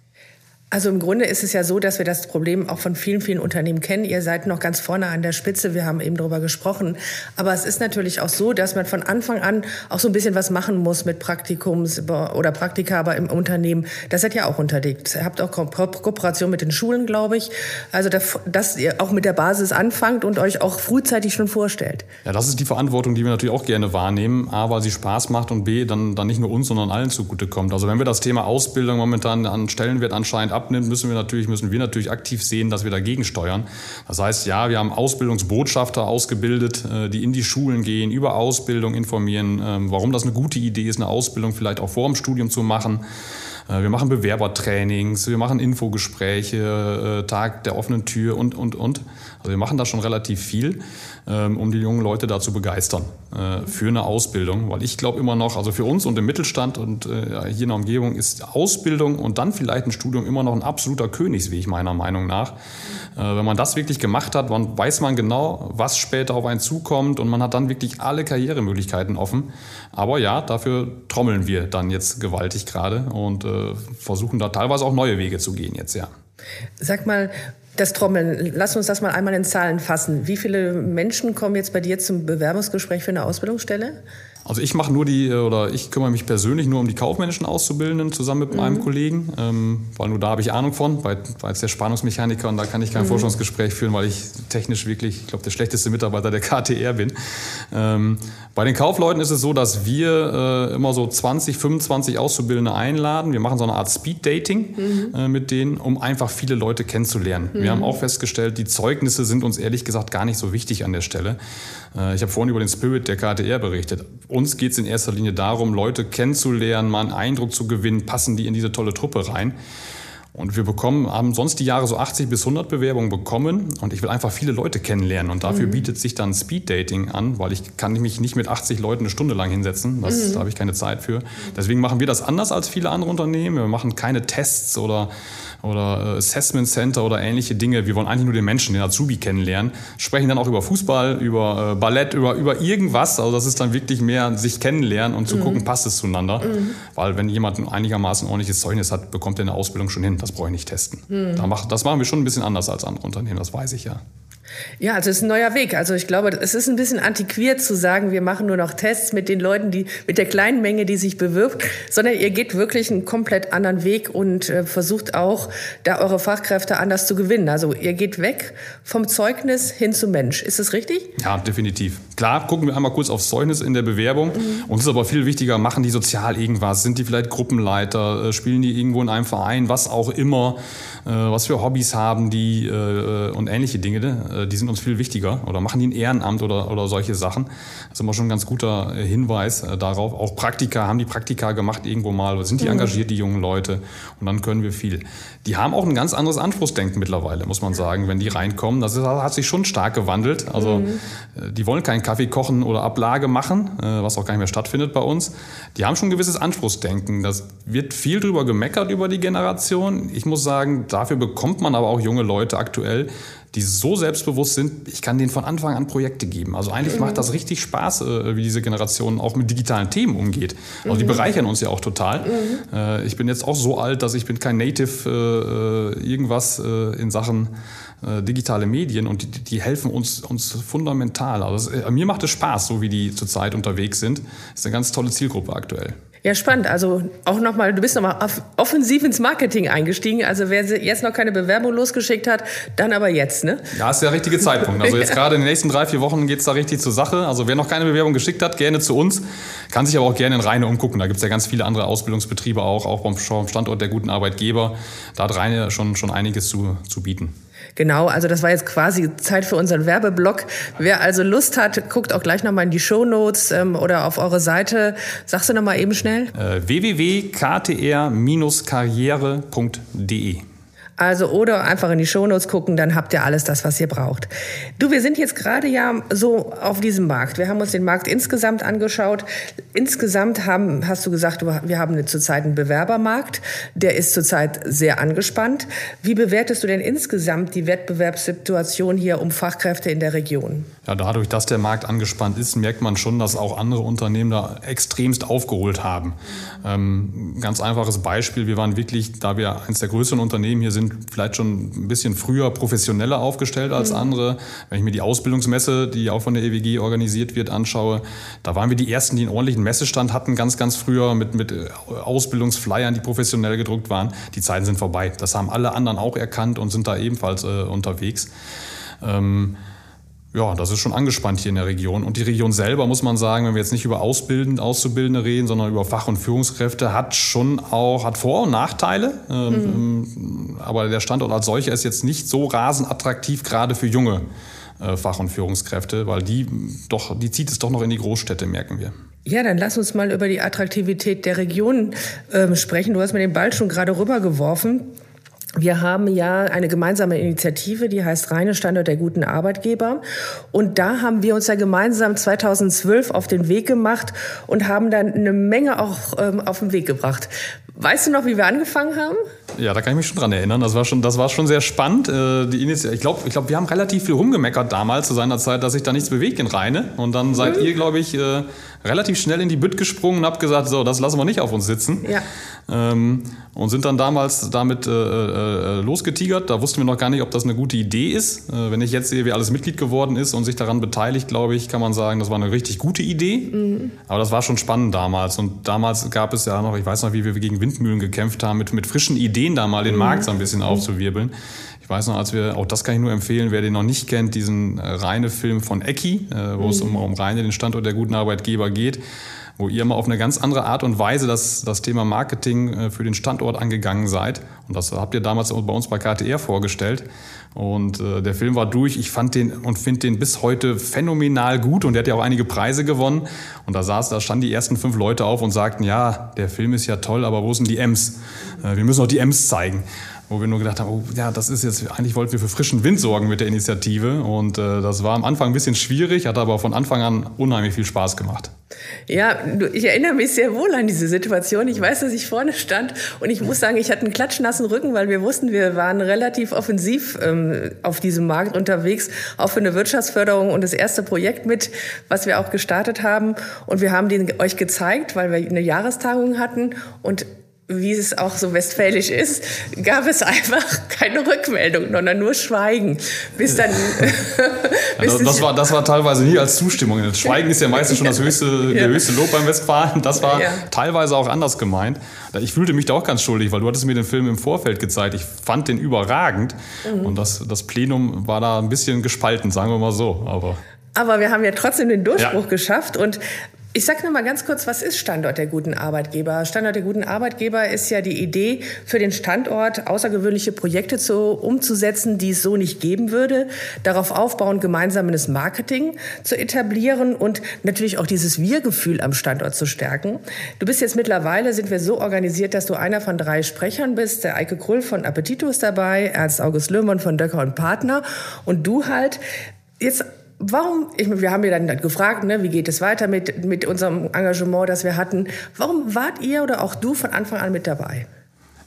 Also im Grunde ist es ja so, dass wir das Problem auch von vielen, vielen Unternehmen kennen. Ihr seid noch ganz vorne an der Spitze. Wir haben eben darüber gesprochen. Aber es ist natürlich auch so, dass man von Anfang an auch so ein bisschen was machen muss mit Praktikums oder Praktika aber im Unternehmen. Das seid ja auch unterlegt. Ihr habt auch Kooperation mit den Schulen, glaube ich. Also, dass ihr auch mit der Basis anfangt und euch auch frühzeitig schon vorstellt. Ja, das ist die Verantwortung, die wir natürlich auch gerne wahrnehmen. A, weil sie Spaß macht und B, dann, dann nicht nur uns, sondern allen zugutekommt. Also, wenn wir das Thema Ausbildung momentan an Stellenwert anscheinend abnimmt, müssen wir natürlich, müssen wir natürlich aktiv sehen, dass wir dagegen steuern. Das heißt, ja, wir haben Ausbildungsbotschafter ausgebildet, äh, die in die Schulen gehen, über Ausbildung informieren, ähm, warum das eine gute Idee ist, eine Ausbildung vielleicht auch vor dem Studium zu machen Äh, wir machen Bewerbertrainings, wir machen Infogespräche, äh, Tag der offenen Tür und, und, und. Also wir machen da schon relativ viel, ähm, um die jungen Leute da zu begeistern äh, für eine Ausbildung. Weil ich glaube immer noch, also für uns und im Mittelstand und hier in der Umgebung ist Ausbildung und dann vielleicht ein Studium immer noch ein absoluter Königsweg meiner Meinung nach. Wenn man das wirklich gemacht hat, dann weiß man genau, was später auf einen zukommt und man hat dann wirklich alle Karrieremöglichkeiten offen. Aber ja, dafür trommeln wir dann jetzt gewaltig gerade und äh, versuchen da teilweise auch neue Wege zu gehen jetzt, ja. Sag mal, das Trommeln, lass uns das mal einmal in Zahlen fassen. Wie viele Menschen kommen jetzt bei dir zum Bewerbungsgespräch für eine Ausbildungsstelle? Also ich mache nur die, äh, oder ich kümmere mich persönlich nur um die kaufmännischen Auszubildenden zusammen mit mhm. meinem Kollegen, ähm, weil nur da habe ich Ahnung von, weil, weil es der Spannungsmechaniker und da kann ich kein mhm. Forschungsgespräch führen, weil ich technisch wirklich, ich glaube, der schlechteste Mitarbeiter der (laughs) KTR bin. Ähm, bei den Kaufleuten ist es so, dass wir äh, immer so 20, 25 Auszubildende einladen. Wir machen so eine Art Speed-Dating mhm. äh, mit denen, um einfach viele Leute kennenzulernen. Wir haben auch festgestellt, die Zeugnisse sind uns ehrlich gesagt gar nicht so wichtig an der Stelle. Äh, ich habe vorhin über den Spirit der KTR berichtet. Uns geht es in erster Linie darum, Leute kennenzulernen, mal einen Eindruck zu gewinnen, passen die in diese tolle Truppe rein. Und wir bekommen, haben sonst die Jahre so 80 bis 100 Bewerbungen bekommen und ich will einfach viele Leute kennenlernen und dafür mhm. bietet sich dann Speed Dating an, weil ich kann mich nicht mit 80 Leuten eine Stunde lang hinsetzen, das, mhm. da habe ich keine Zeit für. Deswegen machen wir das anders als viele andere Unternehmen. Wir machen keine Tests oder oder äh, Assessment Center oder ähnliche Dinge. Wir wollen eigentlich nur den Menschen, den Azubi kennenlernen. Sprechen dann auch über Fußball, über äh, Ballett, über, über irgendwas. Also das ist dann wirklich mehr sich kennenlernen und zu mhm. gucken, passt es zueinander. Mhm. Weil wenn jemand ein einigermaßen ordentliches Zeugnis hat, bekommt er eine Ausbildung schon hin. Das brauche ich nicht testen. Mhm. Das machen wir schon ein bisschen anders als andere Unternehmen, das weiß ich ja. Ja, also es ist ein neuer Weg. Also ich glaube, es ist ein bisschen antiquiert zu sagen, wir machen nur noch Tests mit den Leuten, die mit der kleinen Menge, die sich bewirbt, sondern ihr geht wirklich einen komplett anderen Weg und äh, versucht auch, da eure Fachkräfte anders zu gewinnen. Also ihr geht weg vom Zeugnis hin zum Mensch. Ist das richtig? Ja, definitiv. Klar, gucken wir einmal kurz aufs Zeugnis in der Bewerbung. Mhm. Uns ist aber viel wichtiger, machen die sozial irgendwas? Sind die vielleicht Gruppenleiter? Äh, spielen die irgendwo in einem Verein? Was auch immer. Äh, was für Hobbys haben die äh, und ähnliche Dinge, ne? Die sind uns viel wichtiger oder machen die ein Ehrenamt oder, oder solche Sachen. Das ist immer schon ein ganz guter Hinweis darauf. Auch Praktika, haben die Praktika gemacht irgendwo mal, sind die mhm. engagiert, die jungen Leute und dann können wir viel. Die haben auch ein ganz anderes Anspruchsdenken mittlerweile, muss man sagen, wenn die reinkommen. Das ist, hat sich schon stark gewandelt. Also mhm. die wollen keinen Kaffee kochen oder Ablage machen, was auch gar nicht mehr stattfindet bei uns. Die haben schon ein gewisses Anspruchsdenken. Das wird viel drüber gemeckert über die Generation. Ich muss sagen, Dafür bekommt man aber auch junge Leute aktuell, die so selbstbewusst sind, ich kann denen von Anfang an Projekte geben. Also eigentlich mhm. macht das richtig Spaß, äh, wie diese Generation auch mit digitalen Themen umgeht. Also mhm. die bereichern uns ja auch total. Mhm. Äh, ich bin jetzt auch so alt, dass ich bin kein Native äh, irgendwas in Sachen digitale Medien und die, die, helfen uns, uns fundamental. Also mir macht es Spaß, so wie die zurzeit unterwegs sind. Das ist eine ganz tolle Zielgruppe aktuell. Ja, spannend. Also auch nochmal, du bist nochmal offensiv ins Marketing eingestiegen. Also wer jetzt noch keine Bewerbung losgeschickt hat, dann aber jetzt, ne? Ja, ist der richtige Zeitpunkt. Also jetzt (laughs) gerade in den nächsten drei, vier Wochen geht es da richtig zur Sache. Also wer noch keine Bewerbung geschickt hat, gerne zu uns. Kann sich aber auch gerne in Rheine umgucken. Da gibt es ja ganz viele andere Ausbildungsbetriebe auch, auch beim Standort der guten Arbeitgeber. Da hat Rheine schon, schon einiges zu, zu bieten. Genau, also das war jetzt quasi Zeit für unseren Werbeblock. Wer also Lust hat, guckt auch gleich nochmal in die Show Notes ähm, oder auf eure Seite. Sagst du nochmal eben schnell? Äh, www.ktr-karriere.de also oder einfach in die Shownotes gucken, dann habt ihr alles das, was ihr braucht. Du, wir sind jetzt gerade ja so auf diesem Markt. Wir haben uns den Markt insgesamt angeschaut. Insgesamt haben, hast du gesagt, wir haben zurzeit einen Bewerbermarkt. Der ist zurzeit sehr angespannt. Wie bewertest du denn insgesamt die Wettbewerbssituation hier um Fachkräfte in der Region? Ja, dadurch, dass der Markt angespannt ist, merkt man schon, dass auch andere Unternehmen da extremst aufgeholt haben. Ähm, ganz einfaches Beispiel. Wir waren wirklich, da wir eines der größeren Unternehmen hier sind, vielleicht schon ein bisschen früher professioneller aufgestellt als mhm. andere. Wenn ich mir die Ausbildungsmesse, die auch von der EWG organisiert wird, anschaue, da waren wir die Ersten, die einen ordentlichen Messestand hatten, ganz, ganz früher mit, mit äh, Ausbildungsflyern, die professionell gedruckt waren. Die Zeiten sind vorbei. Das haben alle anderen auch erkannt und sind da ebenfalls äh, unterwegs. Ähm, ja, das ist schon angespannt hier in der Region. Und die Region selber, muss man sagen, wenn wir jetzt nicht über Ausbildend, Auszubildende reden, sondern über Fach- und Führungskräfte, hat schon auch, hat Vor- und Nachteile. Ähm, mhm. Aber der Standort als solcher ist jetzt nicht so rasend attraktiv, gerade für junge äh, Fach- und Führungskräfte, weil die doch, die zieht es doch noch in die Großstädte, merken wir. Ja, dann lass uns mal über die Attraktivität der Region ähm, sprechen. Du hast mir den Ball schon gerade rübergeworfen. Wir haben ja eine gemeinsame Initiative, die heißt Reine Standort der guten Arbeitgeber. Und da haben wir uns ja gemeinsam 2012 auf den Weg gemacht und haben dann eine Menge auch ähm, auf den Weg gebracht. Weißt du noch, wie wir angefangen haben? Ja, da kann ich mich schon dran erinnern. Das war schon, das war schon sehr spannend. Äh, die Initi ich glaube, ich glaub, wir haben relativ viel rumgemeckert damals zu seiner Zeit, dass sich da nichts bewegt in Rheine. Und dann seid mhm. ihr, glaube ich, äh, relativ schnell in die Bütt gesprungen und habt gesagt, so, das lassen wir nicht auf uns sitzen. Ja. Ähm, und sind dann damals damit äh, äh, losgetigert. Da wussten wir noch gar nicht, ob das eine gute Idee ist. Äh, wenn ich jetzt sehe, wie alles Mitglied geworden ist und sich daran beteiligt, glaube ich, kann man sagen, das war eine richtig gute Idee. Mhm. Aber das war schon spannend damals. Und damals gab es ja noch, ich weiß noch, wie wir gegen Windmühlen gekämpft haben, mit, mit frischen Ideen da mal den mhm. Markt so ein bisschen aufzuwirbeln. Ich weiß noch, als wir, auch das kann ich nur empfehlen, wer den noch nicht kennt, diesen äh, reine Film von Ecki, äh, wo mhm. es um, um Reine, den Standort der guten Arbeitgeber geht wo ihr mal auf eine ganz andere Art und Weise das, das Thema Marketing äh, für den Standort angegangen seid. Und das habt ihr damals bei uns bei KTR vorgestellt. Und äh, der Film war durch. Ich fand den und finde den bis heute phänomenal gut und der hat ja auch einige Preise gewonnen. Und da saß, da standen die ersten fünf Leute auf und sagten, ja, der Film ist ja toll, aber wo sind die M's? Äh, wir müssen auch die M's zeigen wo wir nur gedacht haben, oh, ja, das ist jetzt, eigentlich wollten wir für frischen Wind sorgen mit der Initiative. Und äh, das war am Anfang ein bisschen schwierig, hat aber von Anfang an unheimlich viel Spaß gemacht. Ja, ich erinnere mich sehr wohl an diese Situation. Ich weiß, dass ich vorne stand und ich muss sagen, ich hatte einen klatschnassen Rücken, weil wir wussten, wir waren relativ offensiv ähm, auf diesem Markt unterwegs, auch für eine Wirtschaftsförderung und das erste Projekt mit, was wir auch gestartet haben. Und wir haben den euch gezeigt, weil wir eine Jahrestagung hatten und wie es auch so westfälisch ist, gab es einfach keine Rückmeldung, sondern nur Schweigen. Bis dann. (laughs) bis ja, das, war, das war teilweise nie als Zustimmung. Schweigen ist ja meistens schon das (laughs) höchste, ja. der höchste Lob beim Westfalen. Das war ja. teilweise auch anders gemeint. Ich fühlte mich da auch ganz schuldig, weil du hattest mir den Film im Vorfeld gezeigt. Ich fand den überragend. Mhm. Und das, das Plenum war da ein bisschen gespalten, sagen wir mal so. Aber aber wir haben ja trotzdem den Durchbruch ja. geschafft. Und ich sage noch mal ganz kurz, was ist Standort der guten Arbeitgeber? Standort der guten Arbeitgeber ist ja die Idee, für den Standort außergewöhnliche Projekte zu, umzusetzen, die es so nicht geben würde. Darauf aufbauen, gemeinsames Marketing zu etablieren und natürlich auch dieses Wir-Gefühl am Standort zu stärken. Du bist jetzt mittlerweile, sind wir so organisiert, dass du einer von drei Sprechern bist. Der Eike Krull von Appetito ist dabei, Ernst August Löhmann von Döcker und Partner und du halt. Jetzt Warum, ich, wir haben ja dann gefragt, ne, wie geht es weiter mit, mit unserem Engagement, das wir hatten. Warum wart ihr oder auch du von Anfang an mit dabei?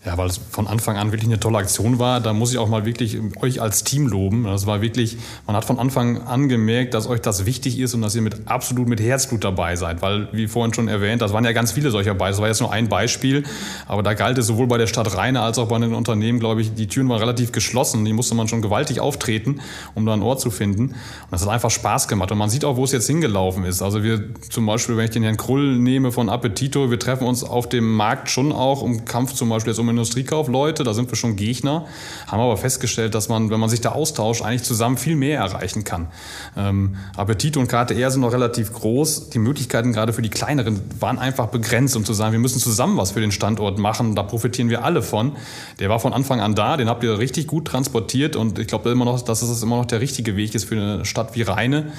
Ja, weil es von Anfang an wirklich eine tolle Aktion war. Da muss ich auch mal wirklich euch als Team loben. Das war wirklich, man hat von Anfang an gemerkt, dass euch das wichtig ist und dass ihr mit absolut mit Herzblut dabei seid. Weil, wie vorhin schon erwähnt, das waren ja ganz viele solcher Beispiele. Das war jetzt nur ein Beispiel. Aber da galt es sowohl bei der Stadt Rheine als auch bei den Unternehmen, glaube ich, die Türen waren relativ geschlossen. Die musste man schon gewaltig auftreten, um da einen Ort zu finden. Und das hat einfach Spaß gemacht. Und man sieht auch, wo es jetzt hingelaufen ist. Also wir zum Beispiel, wenn ich den Herrn Krull nehme von Appetito, wir treffen uns auf dem Markt schon auch um Kampf zum Beispiel jetzt um Industriekaufleute, da sind wir schon Gegner, haben aber festgestellt, dass man, wenn man sich da austauscht, eigentlich zusammen viel mehr erreichen kann. Ähm, Appetit und KTR sind noch relativ groß. Die Möglichkeiten gerade für die kleineren waren einfach begrenzt, um zu sagen, wir müssen zusammen was für den Standort machen. Da profitieren wir alle von. Der war von Anfang an da, den habt ihr richtig gut transportiert und ich glaube immer noch, dass es immer noch der richtige Weg ist für eine Stadt wie Rheine.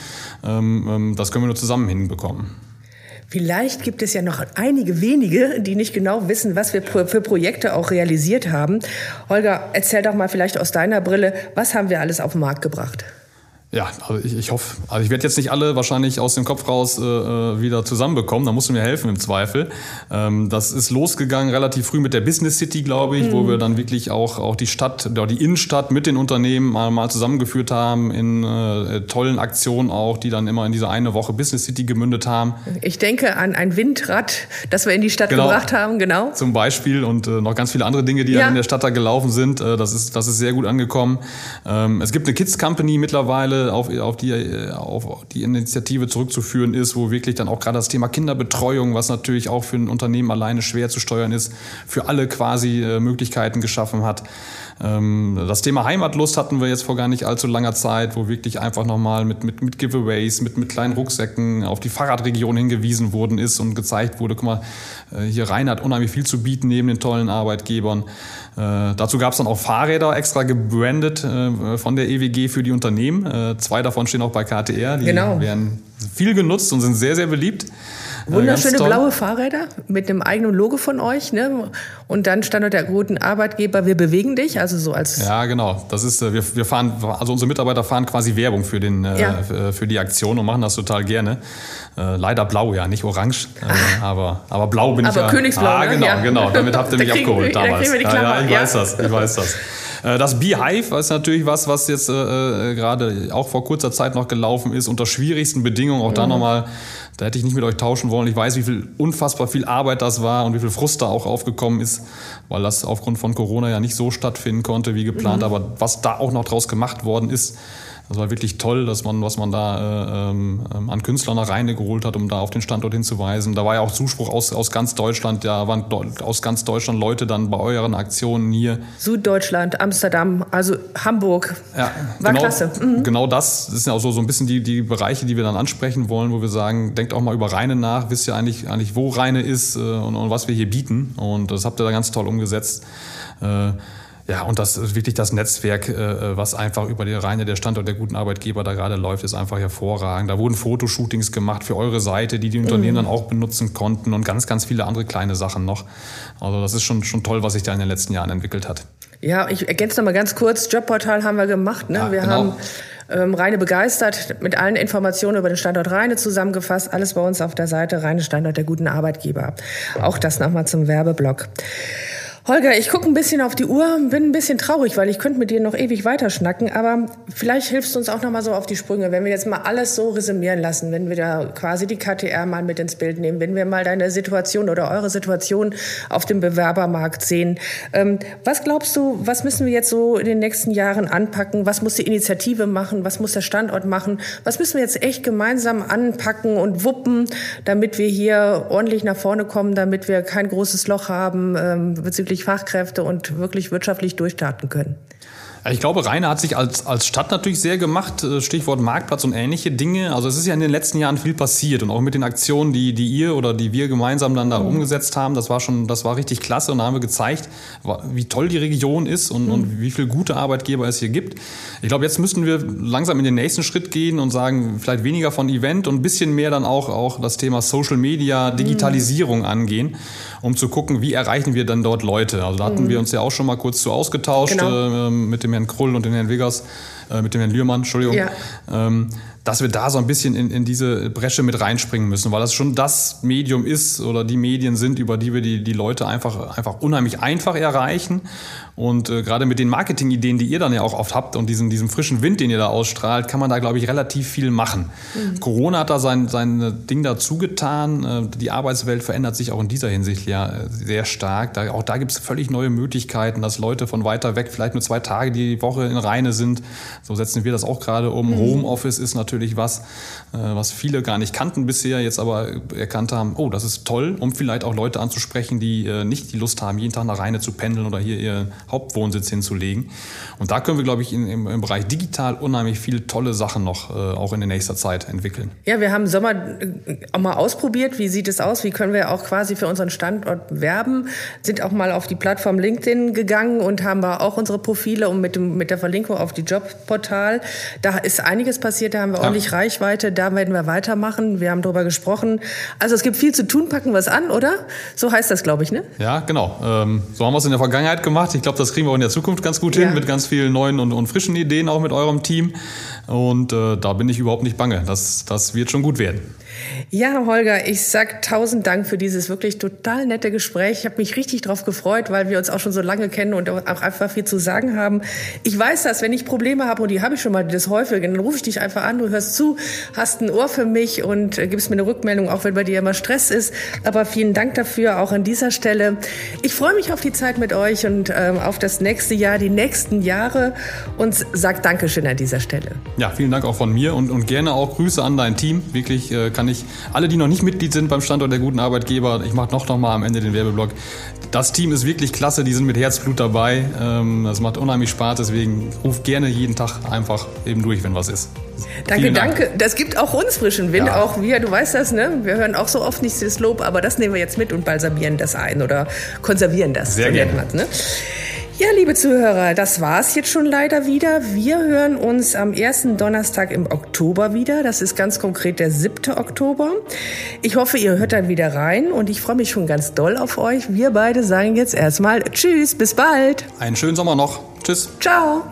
Ähm, ähm, das können wir nur zusammen hinbekommen. Vielleicht gibt es ja noch einige wenige, die nicht genau wissen, was wir für Projekte auch realisiert haben. Holger, erzähl doch mal vielleicht aus deiner Brille, was haben wir alles auf den Markt gebracht? Ja, also ich, ich hoffe, also ich werde jetzt nicht alle wahrscheinlich aus dem Kopf raus äh, äh, wieder zusammenbekommen. Da musst du mir helfen im Zweifel. Ähm, das ist losgegangen relativ früh mit der Business City, glaube ich, mhm. wo wir dann wirklich auch, auch die Stadt, die Innenstadt mit den Unternehmen mal, mal zusammengeführt haben in äh, tollen Aktionen auch, die dann immer in diese eine Woche Business City gemündet haben. Ich denke an ein Windrad, das wir in die Stadt genau. gebracht haben, genau. Zum Beispiel und äh, noch ganz viele andere Dinge, die ja. in der Stadt da gelaufen sind. Äh, das, ist, das ist sehr gut angekommen. Ähm, es gibt eine Kids Company mittlerweile auf, auf, die, auf die Initiative zurückzuführen ist, wo wirklich dann auch gerade das Thema Kinderbetreuung, was natürlich auch für ein Unternehmen alleine schwer zu steuern ist, für alle quasi äh, Möglichkeiten geschaffen hat. Ähm, das Thema Heimatlust hatten wir jetzt vor gar nicht allzu langer Zeit, wo wirklich einfach nochmal mit, mit, mit Giveaways, mit, mit kleinen Rucksäcken auf die Fahrradregion hingewiesen worden ist und gezeigt wurde, guck mal, äh, hier Rhein hat unheimlich viel zu bieten neben den tollen Arbeitgebern. Äh, dazu gab es dann auch Fahrräder extra gebrandet äh, von der EWG für die Unternehmen. Äh, zwei davon stehen auch bei KTR. Die genau. werden viel genutzt und sind sehr, sehr beliebt. Wunderschöne blaue Fahrräder mit einem eigenen Logo von euch, ne? Und dann Standort der guten Arbeitgeber, wir bewegen dich, also so als. Ja, genau. Das ist, wir, wir fahren, also unsere Mitarbeiter fahren quasi Werbung für den, ja. für die Aktion und machen das total gerne. leider blau, ja, nicht orange, äh, aber, aber blau bin aber ich ja. Königsblau. Ah, genau, ja. genau. Damit habt ihr (laughs) mich abgeholt wir, damals. Ja, ja, ich weiß das, ich weiß das. Das Beehive ist natürlich was, was jetzt äh, gerade auch vor kurzer Zeit noch gelaufen ist, unter schwierigsten Bedingungen. Auch mhm. da nochmal, da hätte ich nicht mit euch tauschen wollen. Ich weiß, wie viel unfassbar viel Arbeit das war und wie viel Frust da auch aufgekommen ist, weil das aufgrund von Corona ja nicht so stattfinden konnte wie geplant. Mhm. Aber was da auch noch draus gemacht worden ist, das war wirklich toll, dass man, was man da äh, ähm, an Künstlern nach Rheine geholt hat, um da auf den Standort hinzuweisen. Da war ja auch Zuspruch aus, aus ganz Deutschland. Da waren aus ganz Deutschland Leute dann bei euren Aktionen hier. Süddeutschland, Amsterdam, also Hamburg. Ja, war genau, klasse. Mhm. Genau das, das sind auch so, so ein bisschen die, die Bereiche, die wir dann ansprechen wollen, wo wir sagen, denkt auch mal über Rheine nach, wisst ihr eigentlich, eigentlich wo Rheine ist äh, und, und was wir hier bieten. Und das habt ihr da ganz toll umgesetzt. Äh, ja, und das ist wirklich das Netzwerk, äh, was einfach über die Reine der Standort der guten Arbeitgeber da gerade läuft, ist einfach hervorragend. Da wurden Fotoshootings gemacht für eure Seite, die die Unternehmen mhm. dann auch benutzen konnten und ganz, ganz viele andere kleine Sachen noch. Also das ist schon, schon toll, was sich da in den letzten Jahren entwickelt hat. Ja, ich ergänze noch mal ganz kurz. Jobportal haben wir gemacht. Ne? Ja, wir genau. haben ähm, Rheine begeistert mit allen Informationen über den Standort Rheine zusammengefasst. Alles bei uns auf der Seite Rheine Standort der guten Arbeitgeber. Auch das nochmal zum Werbeblock. Holger, ich gucke ein bisschen auf die Uhr, bin ein bisschen traurig, weil ich könnte mit dir noch ewig weiterschnacken, aber vielleicht hilfst du uns auch noch mal so auf die Sprünge, wenn wir jetzt mal alles so resümieren lassen, wenn wir da quasi die KTR mal mit ins Bild nehmen, wenn wir mal deine Situation oder eure Situation auf dem Bewerbermarkt sehen. Ähm, was glaubst du, was müssen wir jetzt so in den nächsten Jahren anpacken? Was muss die Initiative machen? Was muss der Standort machen? Was müssen wir jetzt echt gemeinsam anpacken und wuppen, damit wir hier ordentlich nach vorne kommen, damit wir kein großes Loch haben ähm, bezüglich bezüglich Fachkräfte und wirklich wirtschaftlich durchstarten können. Ich glaube, Rheine hat sich als, als Stadt natürlich sehr gemacht, äh, Stichwort Marktplatz und ähnliche Dinge. Also es ist ja in den letzten Jahren viel passiert und auch mit den Aktionen, die, die ihr oder die wir gemeinsam dann da mhm. umgesetzt haben, das war schon, das war richtig klasse und da haben wir gezeigt, wie toll die Region ist und, mhm. und wie viele gute Arbeitgeber es hier gibt. Ich glaube, jetzt müssen wir langsam in den nächsten Schritt gehen und sagen, vielleicht weniger von Event und ein bisschen mehr dann auch, auch das Thema Social Media, mhm. Digitalisierung mhm. angehen, um zu gucken, wie erreichen wir dann dort Leute. Also da hatten mhm. wir uns ja auch schon mal kurz zu ausgetauscht genau. äh, mit dem Herrn Krull und dem Herrn Wiggers, äh, mit dem Herrn Lührmann, Entschuldigung. Ja. Ähm, dass wir da so ein bisschen in, in diese Bresche mit reinspringen müssen, weil das schon das Medium ist oder die Medien sind, über die wir die, die Leute einfach, einfach unheimlich einfach erreichen. Und äh, gerade mit den Marketingideen, die ihr dann ja auch oft habt und diesem, diesem frischen Wind, den ihr da ausstrahlt, kann man da, glaube ich, relativ viel machen. Mhm. Corona hat da sein, sein Ding dazu getan. Äh, die Arbeitswelt verändert sich auch in dieser Hinsicht ja äh, sehr stark. Da, auch da gibt es völlig neue Möglichkeiten, dass Leute von weiter weg vielleicht nur zwei Tage die Woche in Reine sind. So setzen wir das auch gerade um. Mhm. Homeoffice ist natürlich was, äh, was viele gar nicht kannten bisher, jetzt aber erkannt haben, oh, das ist toll, um vielleicht auch Leute anzusprechen, die äh, nicht die Lust haben, jeden Tag nach Rheine zu pendeln oder hier ihren Hauptwohnsitz hinzulegen. Und da können wir, glaube ich, in, im, im, Bereich digital unheimlich viele tolle Sachen noch äh, auch in der nächsten Zeit entwickeln. Ja, wir haben Sommer auch mal ausprobiert. Wie sieht es aus? Wie können wir auch quasi für unseren Standort werben? Sind auch mal auf die Plattform LinkedIn gegangen und haben auch unsere Profile und mit, dem, mit der Verlinkung auf die Jobportal. Da ist einiges passiert, da haben wir ja. ordentlich Reichweite, da werden wir weitermachen. Wir haben darüber gesprochen. Also es gibt viel zu tun, packen wir es an, oder? So heißt das, glaube ich, ne? Ja, genau. Ähm, so haben wir es in der Vergangenheit gemacht. Ich glaube, das kriegen wir auch in der Zukunft ganz gut ja. hin, mit ganz vielen neuen und, und, frischen Ideen, auch mit eurem Team. Und äh, da bin ich überhaupt nicht bange. Das, das wird schon gut werden. Ja, Holger, ich sag tausend Dank für dieses wirklich total nette Gespräch. Ich habe mich richtig drauf gefreut, weil wir uns auch schon so lange kennen und auch einfach viel zu sagen haben. Ich weiß das, wenn ich Probleme habe, und die habe ich schon mal das häufig, dann rufe ich dich einfach an, du hörst zu, hast ein Ohr für mich und äh, gibst mir eine Rückmeldung, auch wenn bei dir immer Stress ist. Aber vielen Dank dafür, auch an dieser Stelle. Ich freue mich auf die Zeit mit euch und ähm, auf das nächste Jahr, die nächsten Jahre und sag Dankeschön an dieser Stelle. Ja, vielen Dank auch von mir und, und gerne auch Grüße an dein Team. Wirklich äh, kann ich alle, die noch nicht Mitglied sind beim Standort der guten Arbeitgeber, ich mache noch, noch mal am Ende den Werbeblock. Das Team ist wirklich klasse, die sind mit Herzblut dabei. Ähm, das macht unheimlich Spaß, deswegen ruf gerne jeden Tag einfach eben durch, wenn was ist. Danke, danke. Das gibt auch uns frischen Wind, ja. auch wir, du weißt das, ne? Wir hören auch so oft nicht das Lob, aber das nehmen wir jetzt mit und balsamieren das ein oder konservieren das. Sehr gerne. Ne? Ja, liebe Zuhörer, das war's jetzt schon leider wieder. Wir hören uns am ersten Donnerstag im Oktober wieder. Das ist ganz konkret der 7. Oktober. Ich hoffe, ihr hört dann wieder rein und ich freue mich schon ganz doll auf euch. Wir beide sagen jetzt erstmal Tschüss, bis bald. Einen schönen Sommer noch. Tschüss. Ciao.